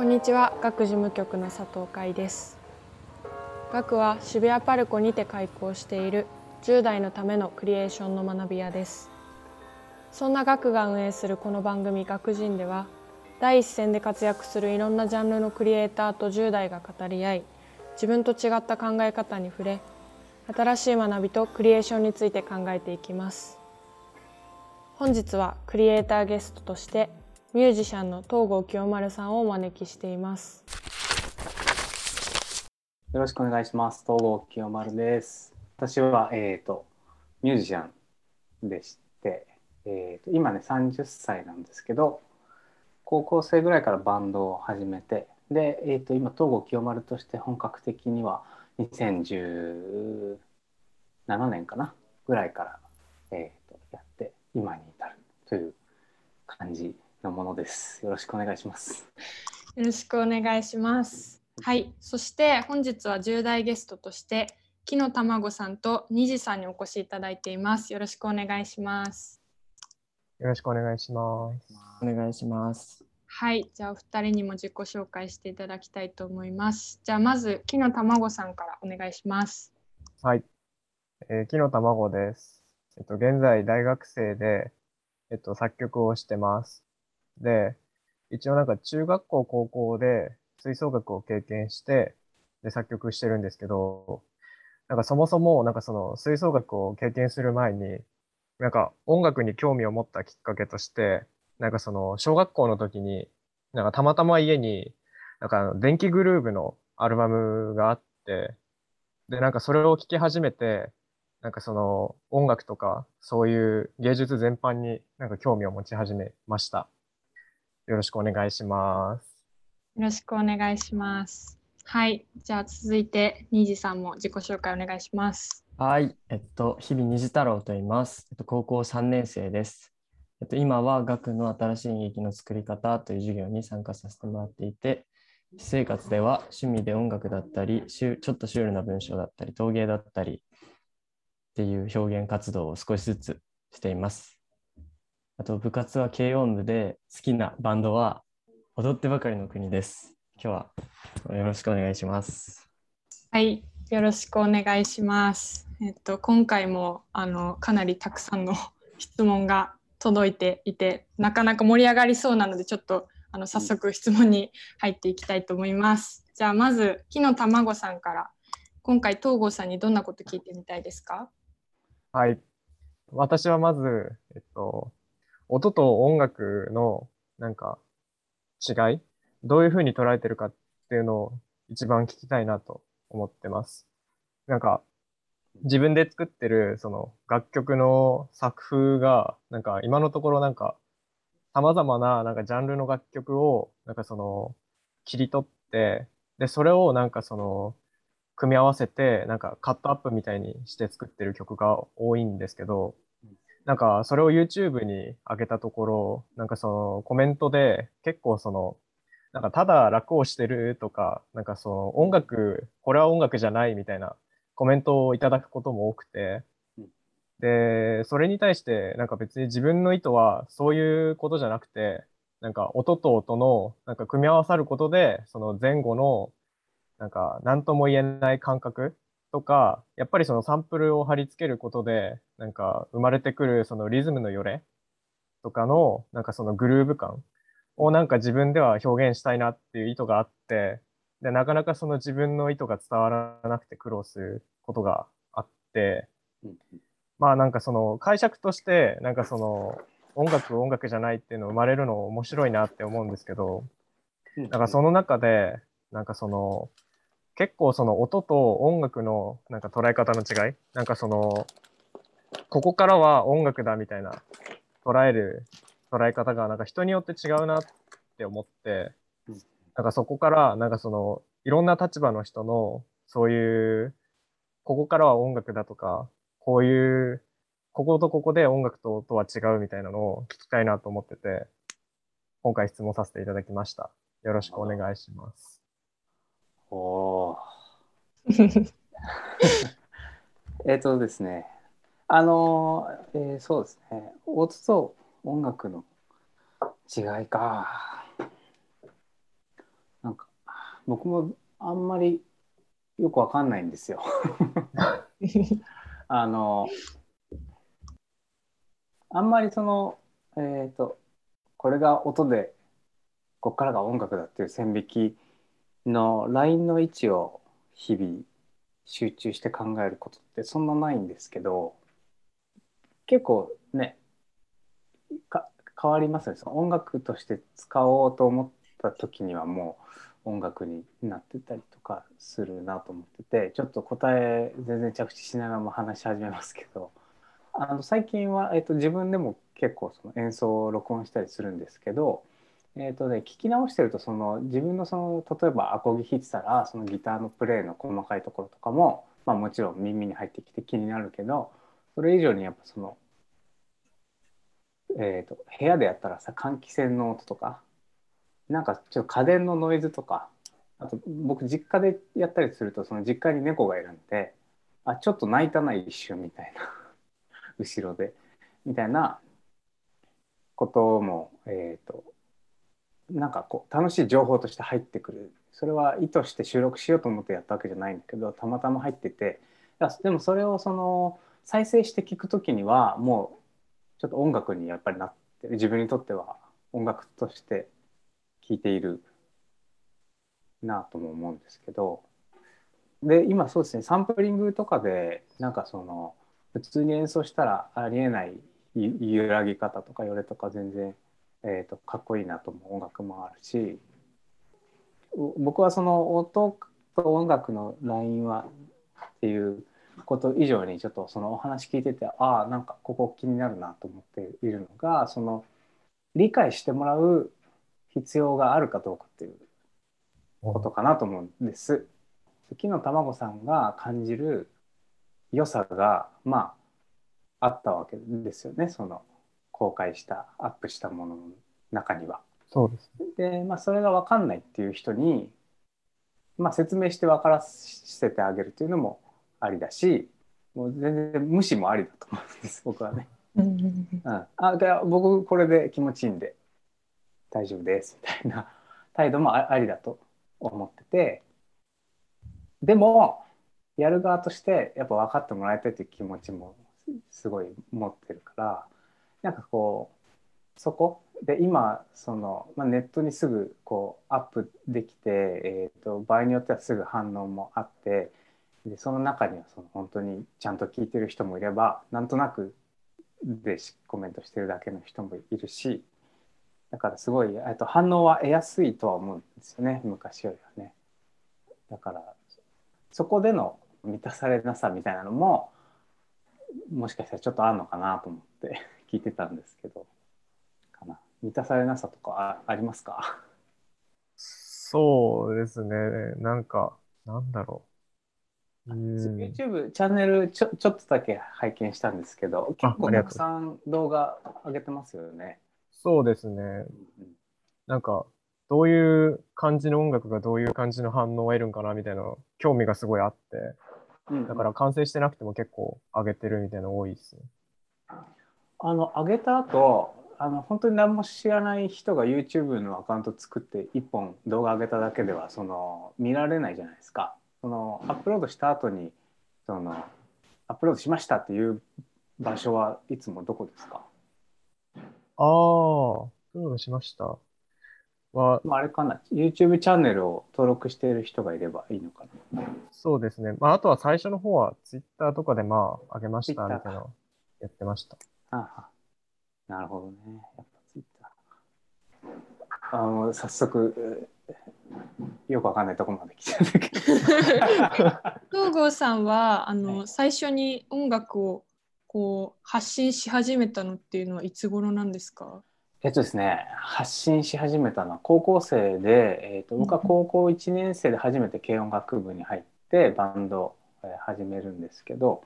こんにちは。学事務局の佐藤海です。学は渋谷パルコにて開校している10代のためのクリエーションの学び屋です。そんな学が運営するこの番組学人では第一線で活躍するいろんなジャンルのクリエイターと10代が語り合い自分と違った考え方に触れ新しい学びとクリエーションについて考えていきます。本日はクリエイターゲストとしてミュージシャンの東郷清丸さんをお招きしています。よろしくお願いします。東郷清丸です。私はえっ、ー、とミュージシャンでしてえーと、今ね30歳なんですけど高校生ぐらいからバンドを始めてで、えーと、今東郷清丸として本格的には2017年かな？ぐらいから、えーと、とやって今に至るという感じのものです。よろしくお願いします。よろしくお願いします。はい、そして本日は重大ゲストとして木の卵さんと虹さんにお越しいただいています。よろしくお願いします。よろしくお願いします。お願いします。はい、じゃあお二人にも自己紹介していただきたいと思います。じゃあまず木の卵さんからお願いします。はい、えー、木の卵です。えっと現在大学生でえっと作曲をしてます。で、一応なんか中学校高校で吹奏楽を経験してで作曲してるんですけど、なんかそもそもなんかその吹奏楽を経験する前になんか音楽に興味を持ったきっかけとして、なんかその小学校の時に、なんかたまたま家に、なんか電気グルーヴのアルバムがあって、で、なんかそれを聴き始めて、なんかその音楽とかそういう芸術全般になんか興味を持ち始めました。よろしくお願いします。よろしくお願いします。はい、じゃあ続いて、ニージさんも自己紹介お願いします。はい、えっと、日々虹太郎と言います。えっと、高校3年生です。えっと、今は学の新しい演劇の作り方という授業に参加させてもらっていて、私生活では趣味で音楽だったり、ちょっとシュールな文章だったり、陶芸だったりっていう表現活動を少しずつしています。あと、部活は軽音部で好きなバンドは踊ってばかりの国です。今日はよろしくお願いします。はい、よろしくお願いします。えっと、今回もあのかなりたくさんの 質問が届いていてなかなか盛り上がりそうなのでちょっとあの早速質問に入っていきたいと思います。じゃあまず木の卵さんから今回東郷さんにどんなこと聞いてみたいですか？はい私はまず、えっと、音と音楽のなんか違いどういうふうに捉えてるかっていうのを一番聞きたいなと思ってます。なんか自分で作ってるその楽曲の作風がなんか今のところなんか様々ななんかジャンルの楽曲をなんかその切り取ってでそれをなんかその組み合わせてなんかカットアップみたいにして作ってる曲が多いんですけどなんかそれを YouTube に上げたところなんかそのコメントで結構そのなんかただ楽をしてるとかなんかその音楽これは音楽じゃないみたいなコメントをいただくことも多くて、で、それに対して、なんか別に自分の意図はそういうことじゃなくて、なんか音と音のなんか組み合わさることで、その前後のなんか何とも言えない感覚とか、やっぱりそのサンプルを貼り付けることで、なんか生まれてくるそのリズムのよれとかのなんかそのグルーヴ感をなんか自分では表現したいなっていう意図があって、で、なかなかその自分の意図が伝わらなくて苦労することがあって、まあなんかその解釈として、なんかその音楽音楽じゃないっていうの生まれるの面白いなって思うんですけど、なんかその中で、なんかその、結構その音と音楽のなんか捉え方の違い、なんかその、ここからは音楽だみたいな捉える捉え方がなんか人によって違うなって思って、なんかそこから、なんかその、いろんな立場の人の、そういう、ここからは音楽だとか、こういう、こことここで音楽ととは違うみたいなのを聞きたいなと思ってて、今回質問させていただきました。よろしくお願いします。お えっとですね、あの、えー、そうですね、音と音楽の違いか。僕もあんまりよくわかんないんですよ。あのあんまりそのえっ、とこれが音でこっからが音楽だっていう線引きのラインの位置を日々集中して考えることってそんなないんですけど結構ねか変わりますね。その音楽として使おうと思った時にはもう音楽になってたりとかするなと思っててちょっと答え全然着地しないまま話し始めますけどあの最近は、えっと、自分でも結構その演奏を録音したりするんですけど、えっとね、聞き直してるとその自分のその例えばアコギ弾いてたらそのギターのプレーの細かいところとかも、まあ、もちろん耳に入ってきて気になるけどそれ以上にやっぱその、えー、と部屋でやったらさ換気扇の音とかなんかちょっと家電のノイズとかあと僕実家でやったりするとその実家に猫がいるんであちょっと泣いたな一瞬みたいな 後ろでみたいなこともえっ、となんかこう楽しい情報として入ってくる。それは意図して収録しようと思ってやったわけじゃないんだけどたまたま入ってて。でもそれをその再生して聞く時にはもうちょっと音楽にやっぱりなって自分にとっては音楽として聴いているなとも思うんですけど。で今そうですねサンプリングとかでなんかその普通に演奏したらありえない揺らぎ方とかよれとか全然、えーと、かっこいいなと思う音楽もあるし僕はその音と音楽のラインはっていうこと以上にちょっとそのお話聞いててああなんかここ気になるなと思っているのがその理解してもらう必要があるかどうかっていうことかなと思うんです。木の卵さんが感じる良さがまああったわけですよねその公開したアップしたものの中には。そうです、で、まあ、それが分かんないっていう人に、まあ、説明して分からせてあげるっていうのもありだしもう全然無視もありだと思うんです僕はね。うん、あで僕これで気持ちいいんで大丈夫ですみたいな態度もありだと思っててでもやる側としてやっぱ分かってもらいたいという気持ちもすごい持ってるからなんかこうそこ？で今その、まあ、ネットにすぐこうアップできて、えーと、場合によってはすぐ反応もあってでその中にはその本当にちゃんと聞いてる人もいればなんとなくでコメントしてるだけの人もいるしだからすごいと反応は得やすいとは思うんですよね昔よりはね。だからそこでの満たされなさみたいなのももしかしたらちょっとあるのかなと思って聞いてたんですけどかな。満たされなさとかありますか？そうですね。なんかなんだろう。YouTube チャンネルちょちょっとだけ拝見したんですけど結構たくさん動画上げてますよね。そうですね、うん、なんかどういう感じの音楽がどういう感じの反応を得るんかなみたいな興味がすごいあって。だから完成してなくても結構上げてるみたいなの多いですね。あの上げた後あの本当に何も知らない人が YouTube のアカウント作って1本動画上げただけではその見られないじゃないですか。そのアップロードした後にそのアップロードしましたっていう場所はいつもどこですか？ああ、そういうのしました。は、まあ、あれかな、YouTube チャンネルを登録している人がいればいいのかな。そうですね。まあ、あとは最初の方は Twitter とかでまあ、あげましたみたいなのやってました。ああなるほどね。やっぱ Twitter。あの、早速、よくわかんないところまで来てるけど。東郷さんは、あの、はい、最初に音楽をこう発信し始めたのっていうのはいつ頃なんですか？えっとですね、発信し始めたのは高校生で、えっと、僕は高校1年生で初めて軽音楽部に入ってバンドを始めるんですけど、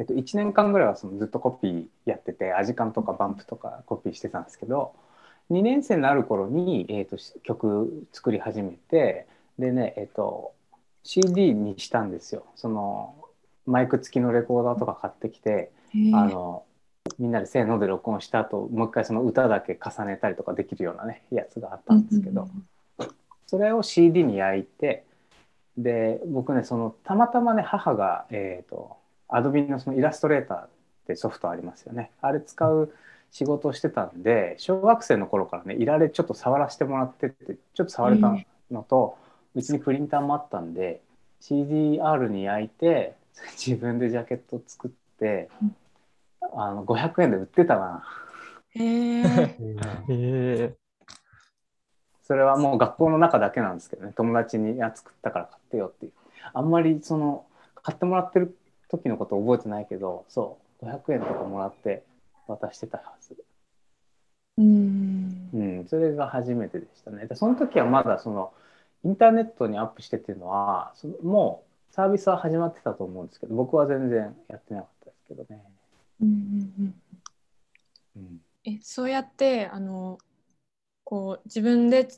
えっと、1年間ぐらいはそのずっとコピーやっててアジカンとかバンプとかコピーしてたんですけど2年生になる頃に、えっと、曲作り始めてでね、えっと、CD にしたんですよ。そのマイク付きのレコーダーとか買ってきてあのみんなでせーので録音した後もう一回その歌だけ重ねたりとかできるようなねやつがあったんですけど、それを CD に焼いてで僕ねそのたまたまね母がえっ、とアドビのそのイラストレーターってソフトありますよねあれ使う仕事をしてたんで小学生の頃からねいられちょっと触らせてもらってってちょっと触れたのと、うちにプリンターもあったんで CDR に焼いて 自分でジャケット作って、あの500円で売ってたなへえ。へえ。それはもう学校の中だけなんですけどね友達に「いや作ったから買ってよ」っていうあんまりその買ってもらってる時のこと覚えてないけどそう500円とかもらって渡してたはずうん。うん、それが初めてでしたね。でその時はまだそのインターネットにアップしてっていうのはそのもうサービスは始まってたと思うんですけど僕は全然やってなかったですけどね。うんうんうんうん、えそうやってあのこう自分で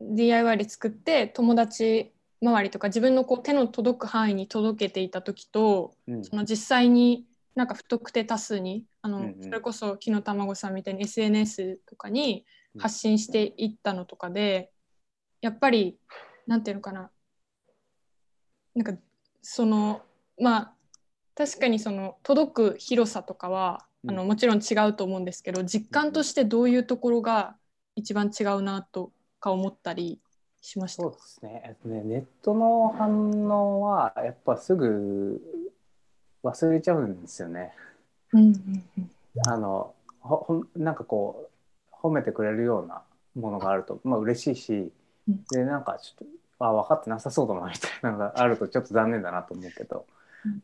DIY で作って友達周りとか自分のこう手の届く範囲に届けていた時とうん。その実際になんか不特定多数にあの、うんうん。それこそ木の卵さんみたいに SNS とかに発信していったのとかで、やっぱりなんていうのかな。なんかそのまあ確かにその届く広さとかは、うん。あのもちろん違うと思うんですけど実感としてどういうところが一番違うなとか思ったりしました。そうですね。えっとねネットの反応はやっぱすぐ忘れちゃうんですよね。うんうんうん。あのほなんかこう褒めてくれるようなものがあると、まあ嬉しいしうん。でなんかちょっとあ分かってなさそうだなみたいなのがあるとちょっと残念だなと思うけど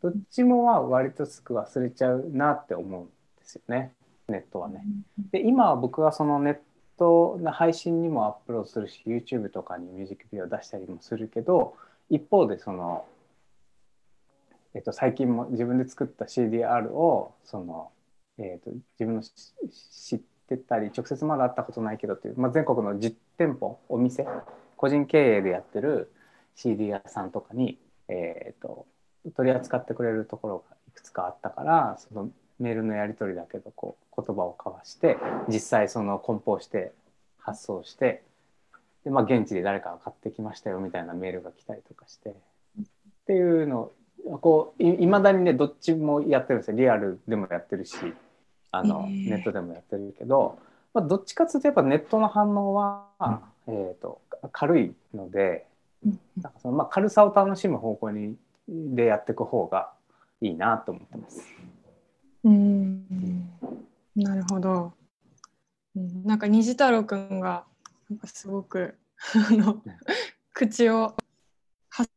どっちもは割とすぐ忘れちゃうなって思うんですよね。ネットはね。で今は僕はそのネットの配信にもアップロードするし YouTube とかにミュージックビデオ出したりもするけど一方でその、えっと、最近も自分で作った CDR をその、えっと、自分の知ってたり直接まだ会ったことないけどっていう、まあ、全国の実店舗お店個人経営でやってる CD 屋さんとかに、えっと取り扱ってくれるところがいくつかあったからそのメールのやり取りだけどこう言葉を交わして実際その梱包して発送してで、まあ、現地で誰かが買ってきましたよみたいなメールが来たりとかしてっていうのをこういまだにねどっちもやってるんですよ。リアルでもやってるしあの、ネットでもやってるけど、まあ、どっちかっていうとやっぱネットの反応は、えー、と軽いのでうん。なんかそのまあ軽さを楽しむ方向にでやっていく方がいいなと思ってます。うん。なるほど、うん、なんか虹太郎くんがなんかすごくあの口を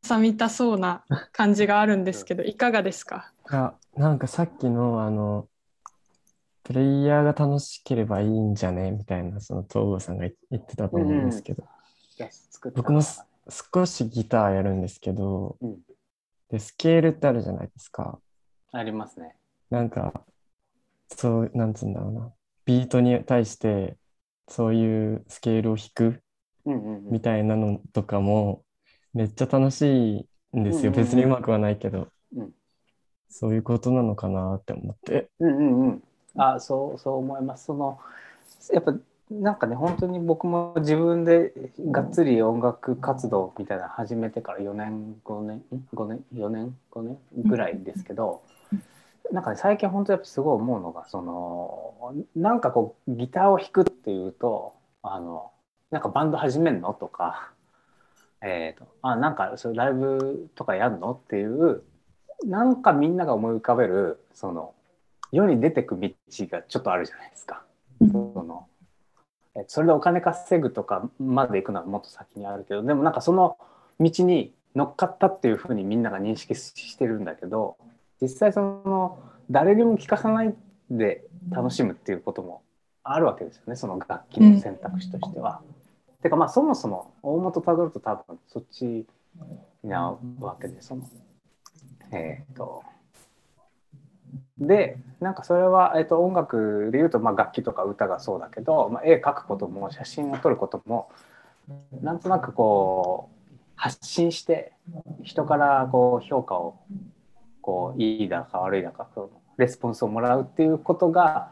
挟みたそうな感じがあるんですけどいかがですか？いや、なんかさっきのあの、プレイヤーが楽しければいいんじゃねみたいな、その東郷さんが言ってたと思うんですけど、じゃあ作った僕もす少しギターやるんですけど、うん。で、スケールってあるじゃないですか。ありますね。なんか、そう、なんつうんだろうな。ビートに対して、そういうスケールを弾くうんうんうんみたいなのとかも、めっちゃ楽しいんですよ。別にうまくはないけどうん。そういうことなのかなって思って。うんうんうん。あ、そうそう思います。そのやっぱなんかね本当に僕も自分でがっつり音楽活動みたいなの始めてから4年5年ん5年4年5年ぐらいですけど、なんか最近本当やっぱすごい思うのがそのなんかこうギターを弾くっていうとあのなんかバンド始めんのとか。えー、とあなんかそれライブとかやんのっていうなんかみんなが思い浮かべるその世に出てく道がちょっとあるじゃないですか。そのそれでお金稼ぐとかまで行くのはもっと先にあるけどでもなんかその道に乗っかったっていうふうにみんなが認識してるんだけど実際その誰にも聞かさないで楽しむっていうこともあるわけですよねその楽器の選択肢としては。てかまあそもそも大元たどると多分そっちなわけでそのえっ、とでなんかそれは、えー、と音楽でいうと、まあ、楽器とか歌がそうだけど、まあ、絵描くことも写真を撮ることもなんとなくこう発信して人からこう評価をこういいだか悪いだかそのレスポンスをもらうっていうことが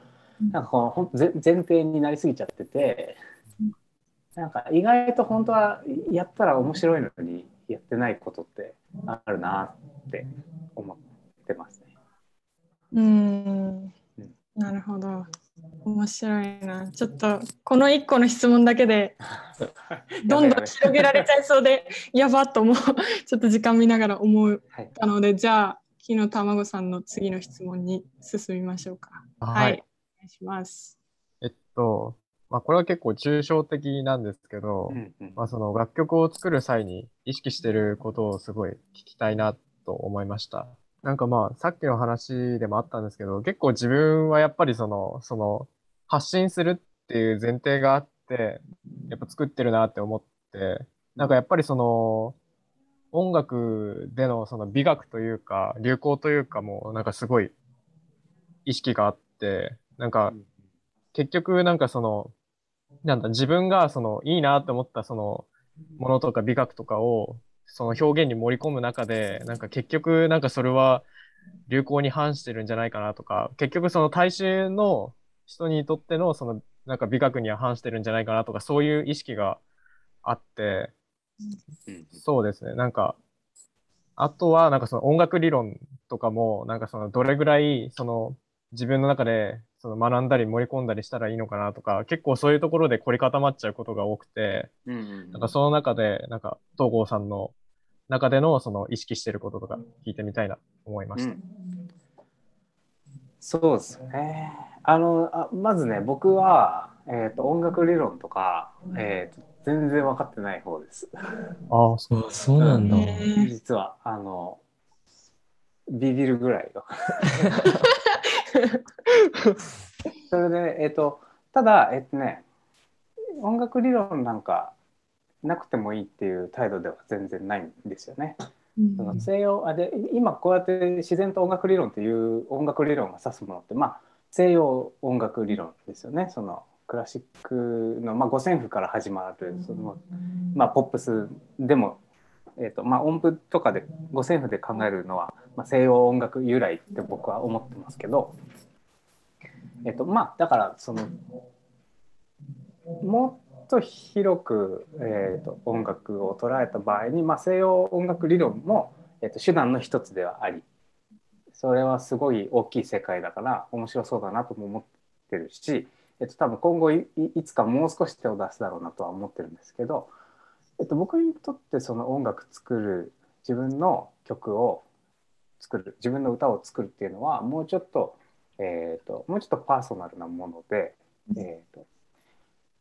なんかこのほん前前提になりすぎちゃっててなんか意外と本当はやったら面白いのにやってないことってあるなって思ってますね。うん。なるほど。面白いな。ちょっとこの1個の質問だけで どんどん広げられちゃいそうでやばっと思う。ちょっと時間見ながら思ったので、はい、じゃあ木の卵さんの次の質問に進みましょうか。はい、はい、お願いします。えっとまあ、これは結構抽象的なんですけど、うんうん、まあ、その楽曲を作る際に意識してることをすごい聞きたいなと思いました。なんかまあ、さっきの話でもあったんですけど、結構自分はやっぱりその、その、発信するっていう前提があって、やっぱ作ってるなって思って、なんかやっぱりその、音楽でのその美学というか、流行というかも、なんかすごい意識があって、なんか、結局なんかその、なんだ、自分がその、いいなって思ったその、ものとか美学とかを、その表現に盛り込む中で、なんか結局なんかそれは流行に反してるんじゃないかなとか、結局その大衆の人にとってのそのなんか美学には反してるんじゃないかなとか、そういう意識があって、そうですね、なんか、あとはなんかその音楽理論とかも、なんかそのどれぐらいその自分の中でその学んだり盛り込んだりしたらいいのかなとか、結構そういうところで凝り固まっちゃうことが多くて、うんうん、なんかその中で、なんか東郷さんの中でのその意識してることとか聞いてみたいなと思いました。うん、そうですね。あのあまずね僕は、えーと、音楽理論とか、えーと、全然分かってない方です。ああそうそうなんだ。実はあのビビるぐらいよ。それでえっ、ー、とただえっ、ー、とね音楽理論なんかなくてもいいっていう態度では全然ないんですよね。その西洋あで今こうやって自然と音楽理論っていう音楽理論が指すものってまあ西洋音楽理論ですよね。そのクラシックの、まあ、五線譜から始まるその、まあ、ポップスでも、えーとまあ、音符とかで五線譜で考えるのは、まあ、西洋音楽由来って僕は思ってますけど、えーとまあ、だからそのもと広く、えーと、音楽を捉えた場合に、まあ、西洋音楽理論も、えーと、手段の一つではありそれはすごい大きい世界だから面白そうだなとも思ってるし、えーと、多分今後いつかもう少し手を出すだろうなとは思ってるんですけど、えー、と僕にとってその音楽作る自分の曲を作る自分の歌を作るっていうのはもうちょっと,、えー、ともうちょっとパーソナルなもので、えー、と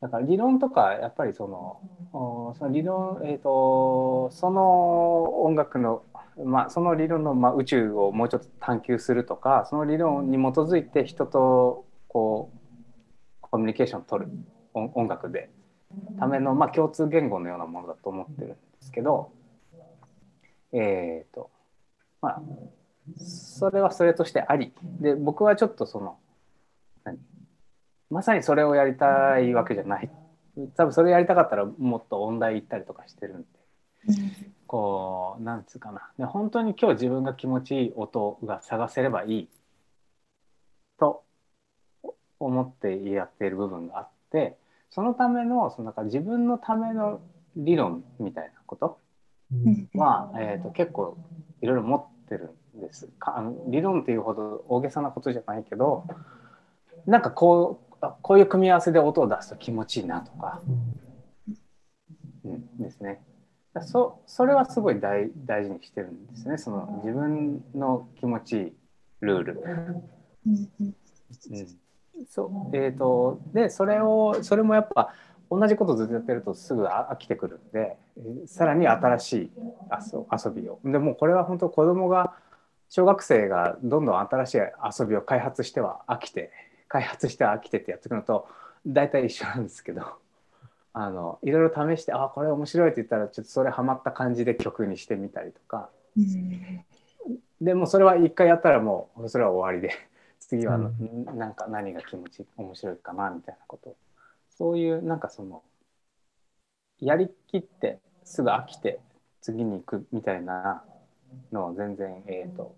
だから理論とかやっぱりそのその理論、えーと、その音楽の、まあ、その理論の、まあ、宇宙をもうちょっと探求するとかその理論に基づいて人とこうニケーションを取る音楽でための、まあ、共通言語のようなものだと思ってるんですけどえっ、ー、とまあそれはそれとしてありで僕はちょっとその何まさにそれをやりたいわけじゃない。多分それやりたかったらもっと音大行ったりとかしてるんで、こうなんつうかな。で本当に今日自分が気持ちいい音が探せればいい。と思ってやっている部分があってそのためのそのなんか自分のための理論みたいなことは、えーと、結構いろいろ持ってるんです。かあの理論っていうほど大げさなことじゃないけどなんかこうこういう組み合わせで音を出すと気持ちいいなとか、うん、ですね。そそれはすごい大大事にしてるんですね。その自分の気持ちいいルール。うんそう。えーと、でそれをそれもやっぱ同じことずっとやってるとすぐ飽きてくるんでさらに新しい遊びを。でもこれは本当子供が小学生がどんどん新しい遊びを開発しては飽きて開発して飽きてってやっていくのと大体一緒なんですけどあのいろいろ試してあこれ面白いって言ったらちょっとそれハマった感じで曲にしてみたりとか、うん、でもそれは一回やったらもうそれは終わりで次は、うん、なんか何が気持ち面白いかなみたいなこと。そういうなんかそのやりきってすぐ飽きて次に行くみたいなのを全然えっ、ー、と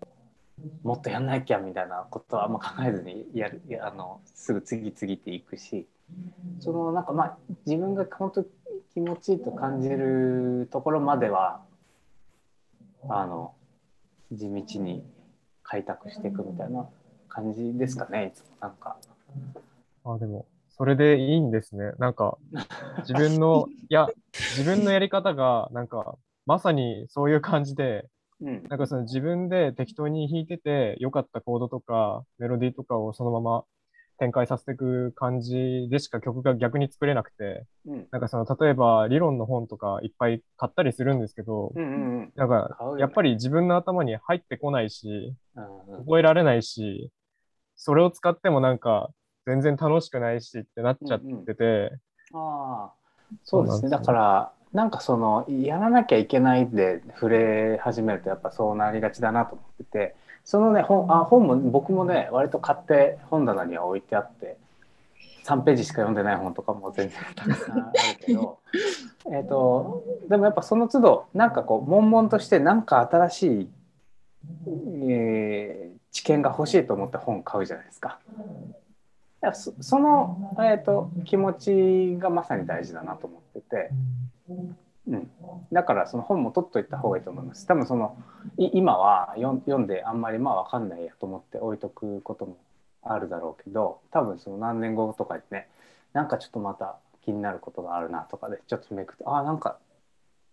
もっとやんなきゃみたいなことはあんま考えずにやるあのすぐ次々っていくしそのなんかまあ自分が本当気持ちいいと感じるところまではあの地道に開拓していくみたいな感じですかねいつも。なんか。あ、でも、それでいいんですね。なんか、自分の、いや、自分のやり方が、なんか、まさにそういう感じで、うん。なんかその自分で適当に弾いてて、良かったコードとか、メロディーとかをそのまま展開させていく感じでしか曲が逆に作れなくて、うん。なんかその、例えば理論の本とかいっぱい買ったりするんですけど、うんうんうん。なんかやっぱり自分の頭に入ってこないし、うんうん。覚えられないし、それを使ってもなんか全然楽しくないしってなっちゃってて、ああ。そうですね。そうですねだからなんかそのやらなきゃいけないで触れ始めるとやっぱそうなりがちだなと思ってて。そのね本あ本も僕もね割と買って本棚には置いてあって3ページしか読んでない本とかも全然たくさんあるけど。えっとでもやっぱその都度なんかこう悶々としてなんか新しい、えー知見が欲しいと思って本買うじゃないですか。そその、えー、と気持ちがまさに大事だなと思ってて、うん、だからその本も取っといた方がいいと思います。多分そのい今は読んであんまりまあ分かんないやと思って置いとくこともあるだろうけど多分その何年後とかにねなんかちょっとまた気になることがあるなとかでちょっとめくってあなんか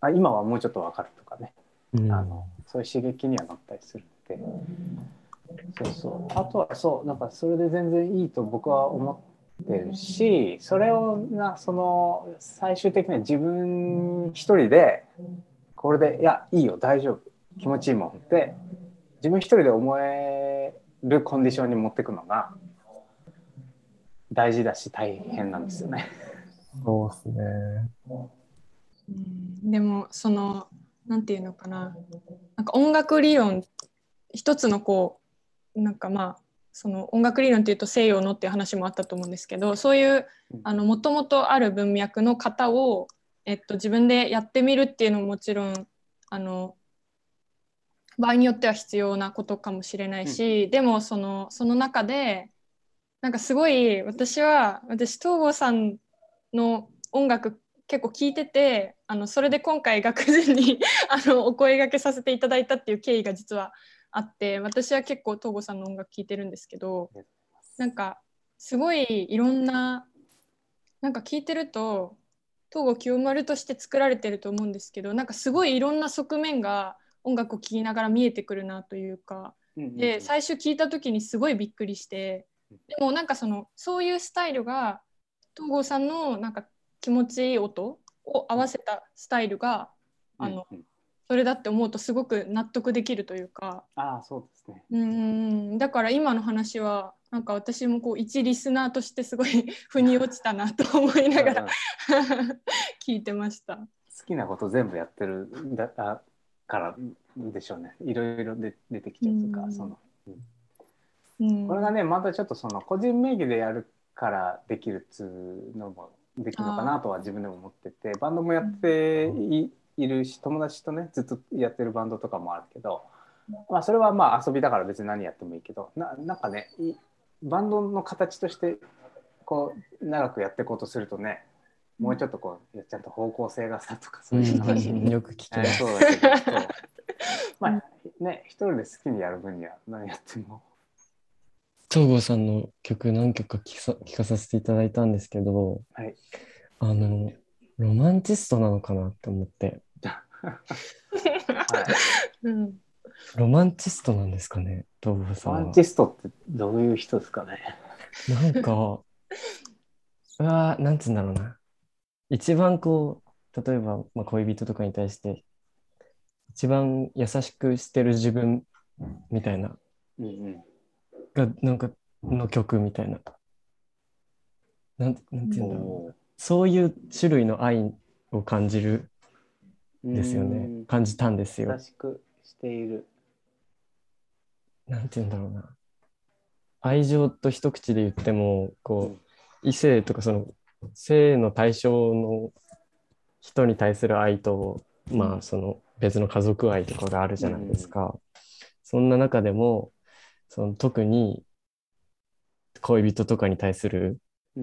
あ今はもうちょっと分かるとかね。うん。あのそういう刺激にはなったりするんでそうそうあとはそうなんかそれで全然いいと僕は思ってるしそれをなその最終的には自分一人でこれでいやいいよ大丈夫気持ちいいもんって自分一人で思えるコンディションに持っていくのが大事だし大変なんですよね。そうですね。うんでもそのなんていうのかななんか音楽理論一つのこうなんかまあその音楽理論っていうと西洋のっていう話もあったと思うんですけどそういうあのもともとある文脈の型を、えっと、自分でやってみるっていうのももちろんあの場合によっては必要なことかもしれないし、でもそのその中でなんかすごい私は私東郷さんの音楽結構聞いててあのそれで今回学人に あのお声がけさせていただいたっていう経緯が実はあって私は結構東郷さんの音楽聴いてるんですけどなんかすごいいろんななんか聞いてると東郷清丸として作られてると思うんですけどなんかすごいいろんな側面が音楽を聴きながら見えてくるなというかで最初聞いた時にすごいびっくりしてでもなんかそのそういうスタイルが東郷さんのなんか気持ちいい音を合わせたスタイルがあのうん。うんそれだって思うとすごく納得できるというか。ああそうですね。うんだから今の話はなんか私もこう一リスナーとしてすごい腑に落ちたなと思いながらうん 聞いてました。好きなこと全部やってるんだあからでしょうね。いろいろで出てきちゃうというか、うん。その。うん。これがねまたちょっとその個人名義でやるからできるっつうのもできるのかなとは自分でも思っててバンドもやっていいるし友達とねずっとやってるバンドとかもあるけど、まあ、それはまあ遊びだから別に何やってもいいけどななんかねいバンドの形としてこう長くやっていこうとするとねもうちょっとこうちゃんと方向性がさとかそういう話によく聞き。そうだけど まあね一人で好きにやる分には何やっても。東郷さんの曲何曲か聴か聴かさせていただいたんですけど、はい。あの、ロマンチストなのかなって思って、はいうんロマンチストなんですかね、東郷さんはロマン。チストってどういう人ですかねなんか、うわーなんつうんだろうな。一番こう、例えば、まあ、恋人とかに対して、一番優しくしてる自分みたいな、うんが、なんか、の曲みたいな。なんなんていうんだろう。おそういう種類の愛を感じるですよね。うん感じたんですよ優。しくしているなんて言うんだろうな。愛情と一口で言っても、こう、異性とかその性の対象の人に対する愛と、まあその別の家族愛とかがあるじゃないですか。そんな中でも、その特に恋人とかに対する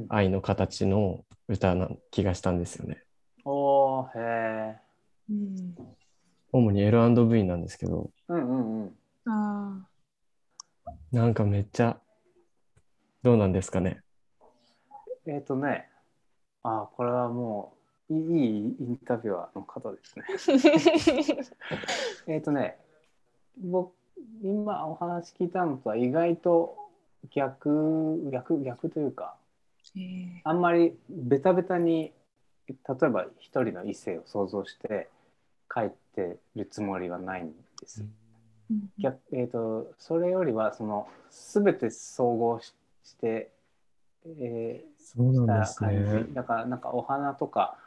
愛の形の歌な気がしたんですよね。おああ、へえ。うん、主に L&V なんですけど、うんうんうん。あなんかめっちゃ、どうなんですかね。えっ、とね、ああ、これはもういいインタビュアーの方ですね。ーえっとね、僕、今お話聞いたのとは意外と逆、逆、逆というか、えーあんまりベタベタに、例えば一人の異性を想像して書いてるつもりはないんです。うん逆えー、とそれよりはその全て総合しして、えそうー、なんですした感じ、ね。だからなんかお花とか、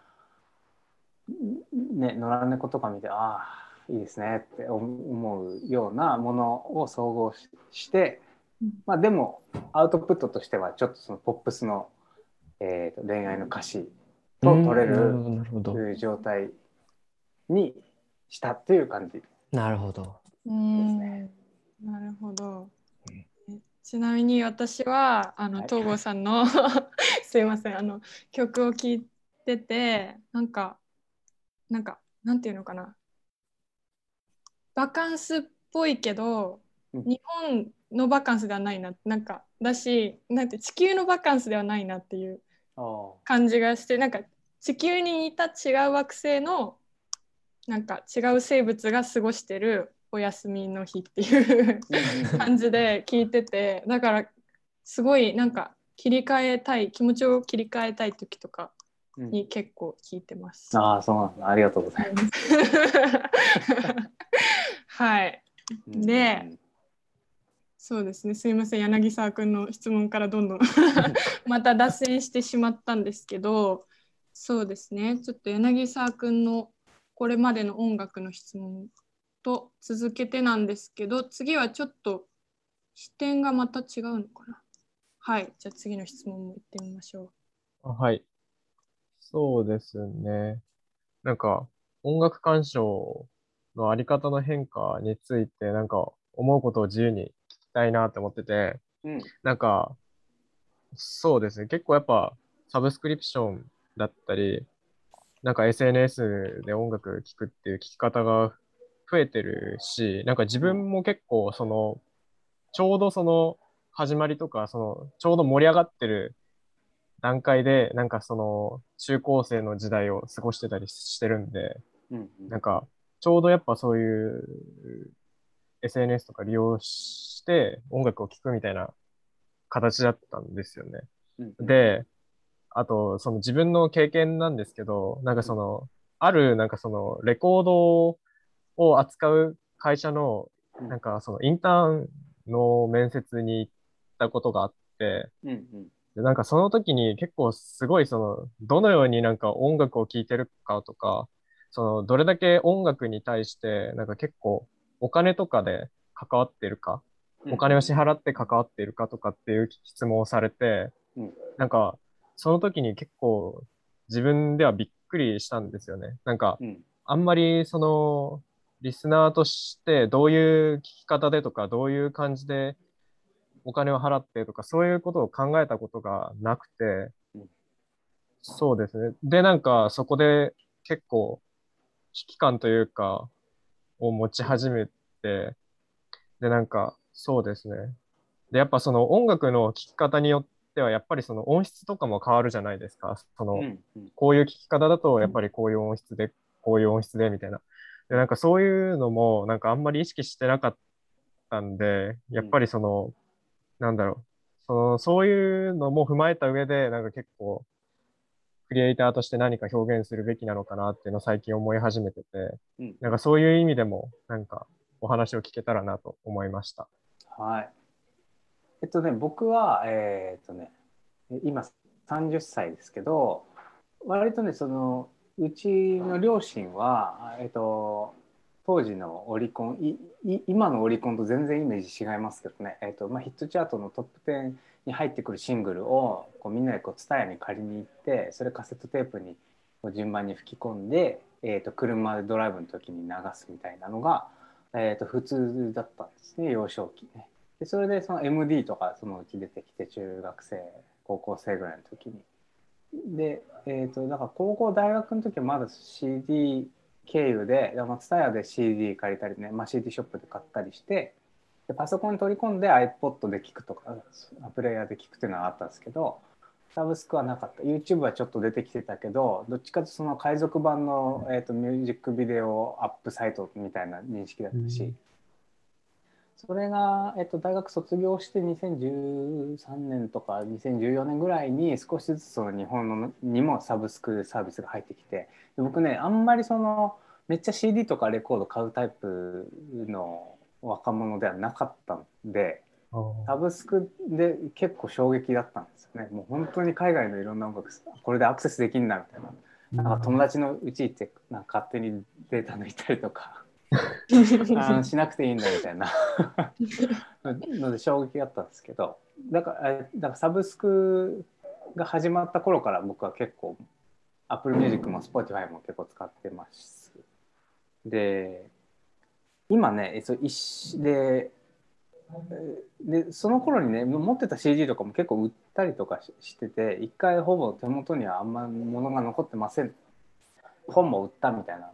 んね、野良猫とか見てああいいですねって思思うようなものを総合しして、うんまあ、でもアウトプットとしてはちょっとそのポップスの、えー、と恋愛の歌詞と取れるほるど、なるほど。いう状態にしたっていう感じ。なるほど。なるほど。ちなみに私はあのはい。東郷さんの すいません。あの曲を聴いててなんかなんかなんていうのかな。バカンスっぽいけどうん。日本のバカンスではないな。なんかだしなんて地球のバカンスではないなっていう。あ感じがしてなんか地球に似た違う惑星のなんか違う生物が過ごしてるお休みの日っていうあ 感じで聞いててだからすごいなんか切り替えたい気持ちを切り替えたい時とかうんに結構聞いてます。ああ、そうなんだ。ありがとうございます。はいうんでそうですね。すいません。柳沢君の質問からどんどん また脱線してしまったんですけどそうですね。ちょっと柳沢君のこれまでの音楽の質問と続けてなんですけど次はちょっと視点がまた違うのかな。はい。じゃあ次の質問も行ってみましょあはい。そうですね。なんか、音楽鑑賞のあり方の変化について、なんか、思うことを自由にたいなって思ってて、うんなんか、そうですね。結構やっぱ、サブスクリプションだったり、なんか SNS で音楽聴くっていう聞き方が増えてるし、なんか自分も結構、その、ちょうどその、始まりとか、その、ちょうど盛り上がってる段階で、なんかその、中高生の時代を過ごしてたりしてるんで、うんうんなんか、ちょうどやっぱそういう SNS とか利用して音楽を聴くみたいな形だったんですよね。うんうん。で、あと、その自分の経験なんですけど、なんかその、ある、なんかその、レコードを扱う会社の、うん。なんかその、インターンの面接に行ったことがあって、うんうん。で、なんかその時に結構すごいその、どのようになんか音楽を聴いてるかとか、その、どれだけ音楽に対して、なんか結構お金とかで関わってるか、うんお金を支払って関わっているかとかっていう質問をされてうん、なんか、その時に結構自分ではびっくりしたんですよね。なんか、うんあんまりその、リスナーとしてどういう聞き方でとか、どういう感じでお金を払ってとか、そういうことを考えたことがなくてうん、そうですね。で、なんかそこで結構危機感というか、を持ち始めて、で、なんか、そうですね。で、やっぱその音楽の聴き方によっては、やっぱりその音質とかも変わるじゃないですか。その、こういう聞き方だと、やっぱりこういう音質で、こういう音質で、みたいな。で、なんかそういうのも、なんかあんまり意識してなかったんで、やっぱりその、なんだろう、その、そういうのも踏まえた上で、なんか結構、クリエイターとして何か表現するべきなのかなっていうのを最近思い始めてて、うんなんかそういう意味でも、なんかお話を聞けたらなと思いました。はい。えっとね、僕は、えーっとね、今30歳ですけど、割とね、その、うちの両親は、えっと、当時のオリコン、いい今のオリコンと全然イメージ違いますけどね、えっとまあ、ヒットチャートのトップ10に入ってくるシングルをこうみんなでこう TSUTAYA に借りに行って、それカセットテープにこう順番に吹き込んで、えっと車でドライブの時に流すみたいなのが、えっと普通だったんですね、幼少期ね。でそれでその MD とかそのうち出てきて中学生高校生ぐらいの時にで、えー、とだから高校大学の時はまだ CD 経由で TSUTAYA で CD 借りたりね、まあ、CD ショップで買ったりしてでパソコンに取り込んで iPod で聞くとかプレイヤーで聞くっていうのはあったんですけどサブスクはなかった。YouTube はちょっと出てきてたけどどっちかとその海賊版の、えー、とミュージックビデオアップサイトみたいな認識だったし、それが、えっと、大学卒業して2013年とか2014年ぐらいに少しずつその日本のにもサブスクサービスが入ってきて僕ねあんまりそのめっちゃ CD とかレコード買うタイプの若者ではなかったんでサブスクで結構衝撃だったんですよね。もう本当に海外のいろんな音楽これでアクセスできんなみたいな。なんか友達のうち行ってなんか勝手にデータ抜いたりとか あしなくていいんだみたいな。ので衝撃だったんですけどだからだからサブスクが始まった頃から僕は結構 Apple Music も Spotify も結構使ってます。で今ねそ一ででその頃にね持ってた CD とかも結構売ったりとかしてて一回ほぼ手元にはあんま物が残ってません。本も売ったみたいな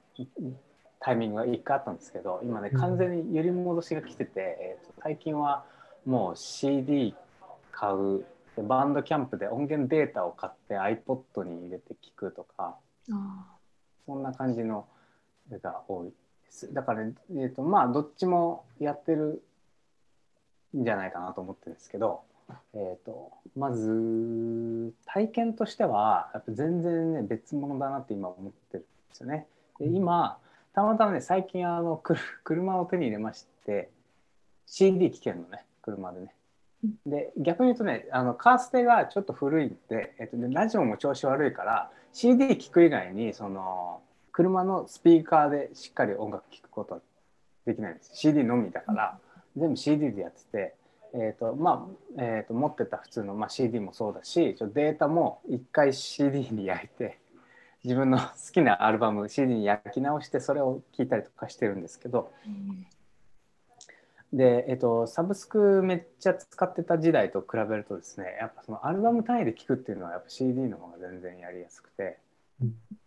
タイミングが一回あったんですけど今ね完全に揺り戻しが来てて、えーと、最近はもう CD 買うでバンドキャンプで音源データを買って iPod に入れて聞くとかそんな感じのが多いだから、ね、えーとまあどっちもやってるんじゃないかなと思ってるんですけど、えーと、まず体験としてはやっぱ全然ね別物だなって今思ってるんですよね。で今たまたまね最近あの車を手に入れまして CD 聴けるのね車でね。で逆に言うとねあのカーステがちょっと古いんで、えっとね、ラジオも調子悪いから CD 聴く以外にその車のスピーカーでしっかり音楽聴くことはできないんです。CD のみだから、全部 CD でやってて、えーとまあえーと、持ってた普通の、まあ、CD もそうだしデータも一回 CD に焼いて自分の 好きなアルバム CD に焼き直してそれを聴いたりとかしてるんですけど、で、えっと、サブスクめっちゃ使ってた時代と比べるとですねやっぱそのアルバム単位で聴くっていうのはやっぱ CD の方が全然やりやすくて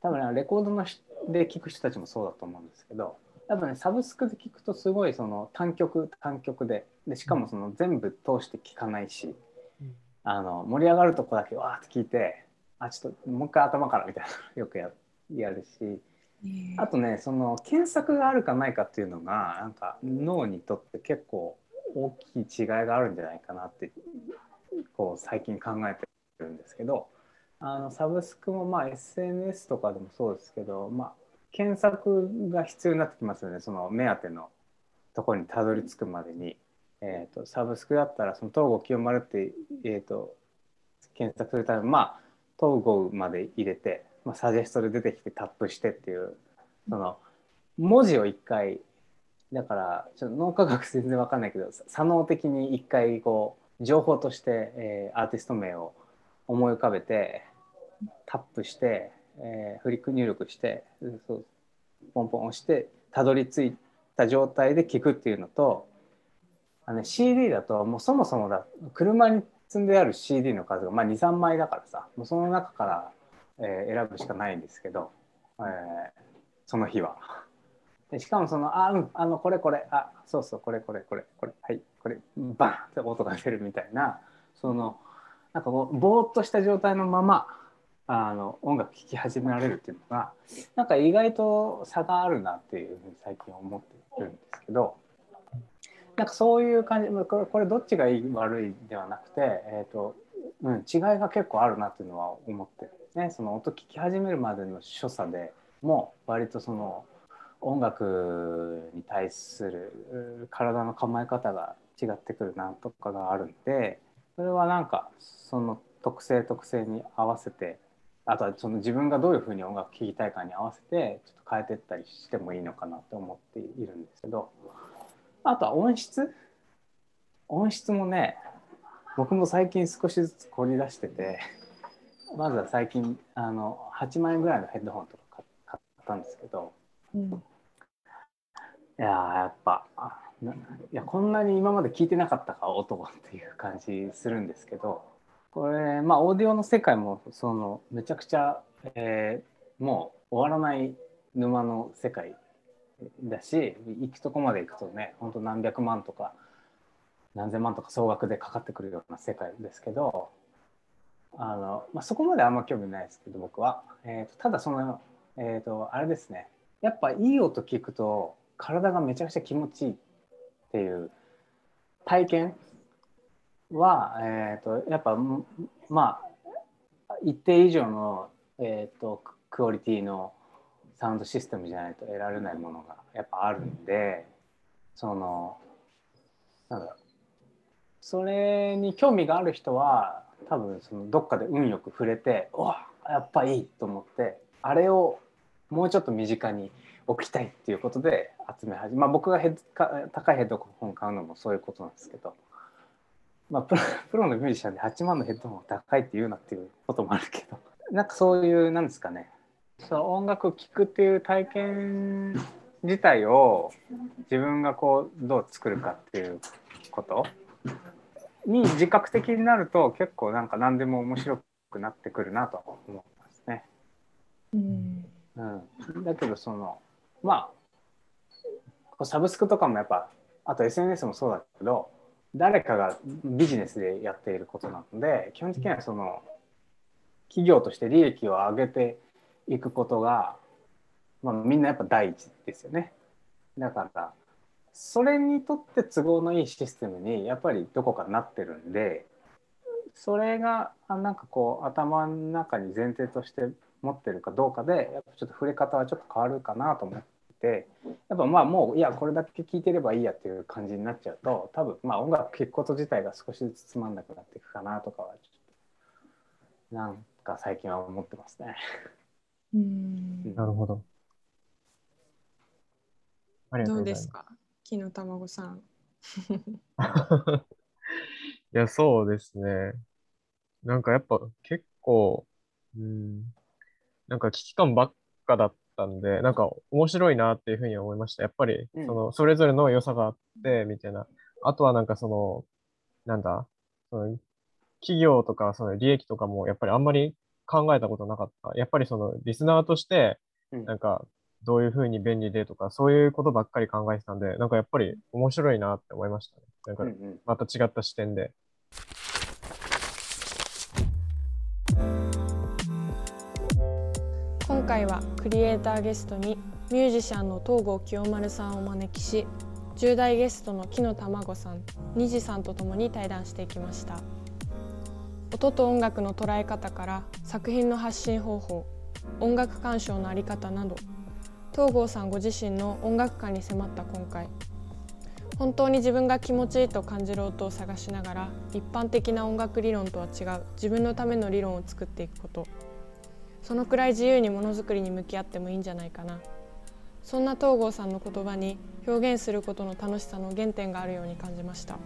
多分、ね、レコードので聴く人たちもそうだと思うんですけどやっぱねサブスクで聴くとすごいその単曲単曲ででしかもその全部通して聴かないし、あの盛り上がるとこだけわーって聞いてあちょっともう一回頭からみたいなよくややるし、あとねその検索があるかないかっていうのがなんか脳にとって結構大きい違いがあるんじゃないかなってこう最近考えてるんですけどあのサブスクもまあ SNS とかでもそうですけど、まあ、検索が必要になってきますよねその目当てのところにたどり着くまでに。えーと、サブスクだったらその東郷清丸って、えーと検索するためまあ統合まで入れて、まあ、サジェストで出てきてタップしてっていうその文字を一回だからちょっと脳科学全然わかんないけど左脳的に一回こう情報として、えー、アーティスト名を思い浮かべてタップして、えー、フリック入力してそうポンポン押してたどり着いた状態で聞くっていうのとあの、ね、CD だともうそもそもだ車に積んである CD の数が、まあ、23枚だからさもうその中から、えー、選ぶしかないんですけど、えー、その日は。でしかもそのあうんあのこれこれあそうそうこれこれこれこれはいこれバンって音が出るみたいなそのなんかこうぼーっとした状態のままあの音楽聴き始められるっていうのがなんか意外と差があるなっていうふうに最近思ってるんですけど。なんかそういう感じこれこれどっちがいい悪いではなくて、えーとうん、違いが結構あるなっていうのは思ってるねその音聞き始めるまでの所作でも割とその音楽に対する体の構え方が違ってくるなとかがあるんでそれはなんかその特性特性に合わせてあとはその自分がどういうふうに音楽聴きたいかに合わせてちょっと変えていったりしてもいいのかなと思っているんですけどあとは音質？音質もね僕も最近少しずつ凝り出しててまずは最近あの8万円ぐらいのヘッドホンとか買ったんですけど、うん、いややっぱいやこんなに今まで聞いてなかったか音っていう感じするんですけどこれまあオーディオの世界もそのめちゃくちゃ、えー、もう終わらない沼の世界だし行くとこまで行くとね本当何百万とか何千万とか総額でかかってくるような世界ですけどあの、まあ、そこまであんま興味ないですけど僕は、えーと、ただその、えーと、あれですね。やっぱいい音聞くと体がめちゃくちゃ気持ちいい。っていう体験は、えーと、やっぱまあ一定以上の、えー、とクオリティのサウンドシステムじゃないと得られないものがやっぱあるんでそのなんだろうそれに興味がある人は多分そのどっかで運よく触れてうわやっぱいいと思ってあれをもうちょっと身近に置きたいっていうことで集め始めまあ僕がヘッか高いヘッドホン買うのもそういうことなんですけど、まあ、プロ プロのミュージシャンで8万のヘッドホン高いって言うなっていうこともあるけどなんかそういうなんですかね。その音楽を聴くっていう体験自体を自分がこうどう作るかっていうことに自覚的になると結構なんか何でも面白くなってくるなと思いますね。うん、うん、だけどそのまあサブスクとかもやっぱあと SNS もそうだけど誰かがビジネスでやっていることなので基本的にはその企業として利益を上げていくことが、まあ、みんなやっぱ第一ですよね。だからそれにとって都合のいいシステムにやっぱりどこかなってるんでそれがなんかこう頭の中に前提として持ってるかどうかでやっぱちょっと触れ方はちょっと変わるかなと思ってやっぱまあもういやこれだけ聞いてればいいやっていう感じになっちゃうと多分まあ音楽聴くこと自体が少しずつつまんなくなっていくかなとかはちょっとなんか最近は思ってますね。うんなるほど。ありがとうございます。どうですか木の卵さん。いや、そうですね。なんかやっぱ結構、うん、なんか危機感ばっかだったんで、なんか面白いなっていうふうに思いました。やっぱり、その、それぞれの良さがあって、みたいな。あとはなんかその、なんだ、その、企業とかその利益とかもやっぱりあんまり考えたことなかった。やっぱりそのリスナーとして、なんかどういうふうに便利でとか、そういうことばっかり考えてたんで、なんかやっぱり面白いなって思いましたね。なんかまた違った視点で。回はクリエイターゲストにミュージシャンの東郷清丸さんをお招きし10代ゲストの木野卵さん虹さんとともに対談していきました。音と音楽の捉え方から作品の発信方法音楽鑑賞の在り方など東郷さんご自身の音楽観に迫った今回。本当に自分が気持ちいいと感じる音を探しながら一般的な音楽理論とは違う自分のための理論を作っていくこと。そのくらい自由にものづくりに向き合ってもいいんじゃないかなそんな東郷さんの言葉に表現することの楽しさの原点があるように感じました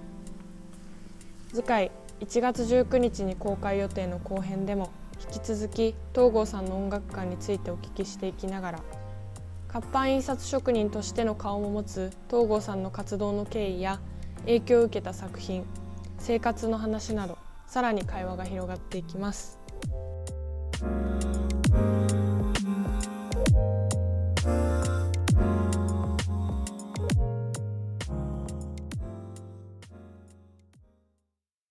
次回1月19日に公開予定の後編でも引き続き東郷さんの音楽観についてお聞きしていきながら活版印刷職人としての顔も持つ東郷さんの活動の経緯や影響を受けた作品生活の話などさらに会話が広がっていきます。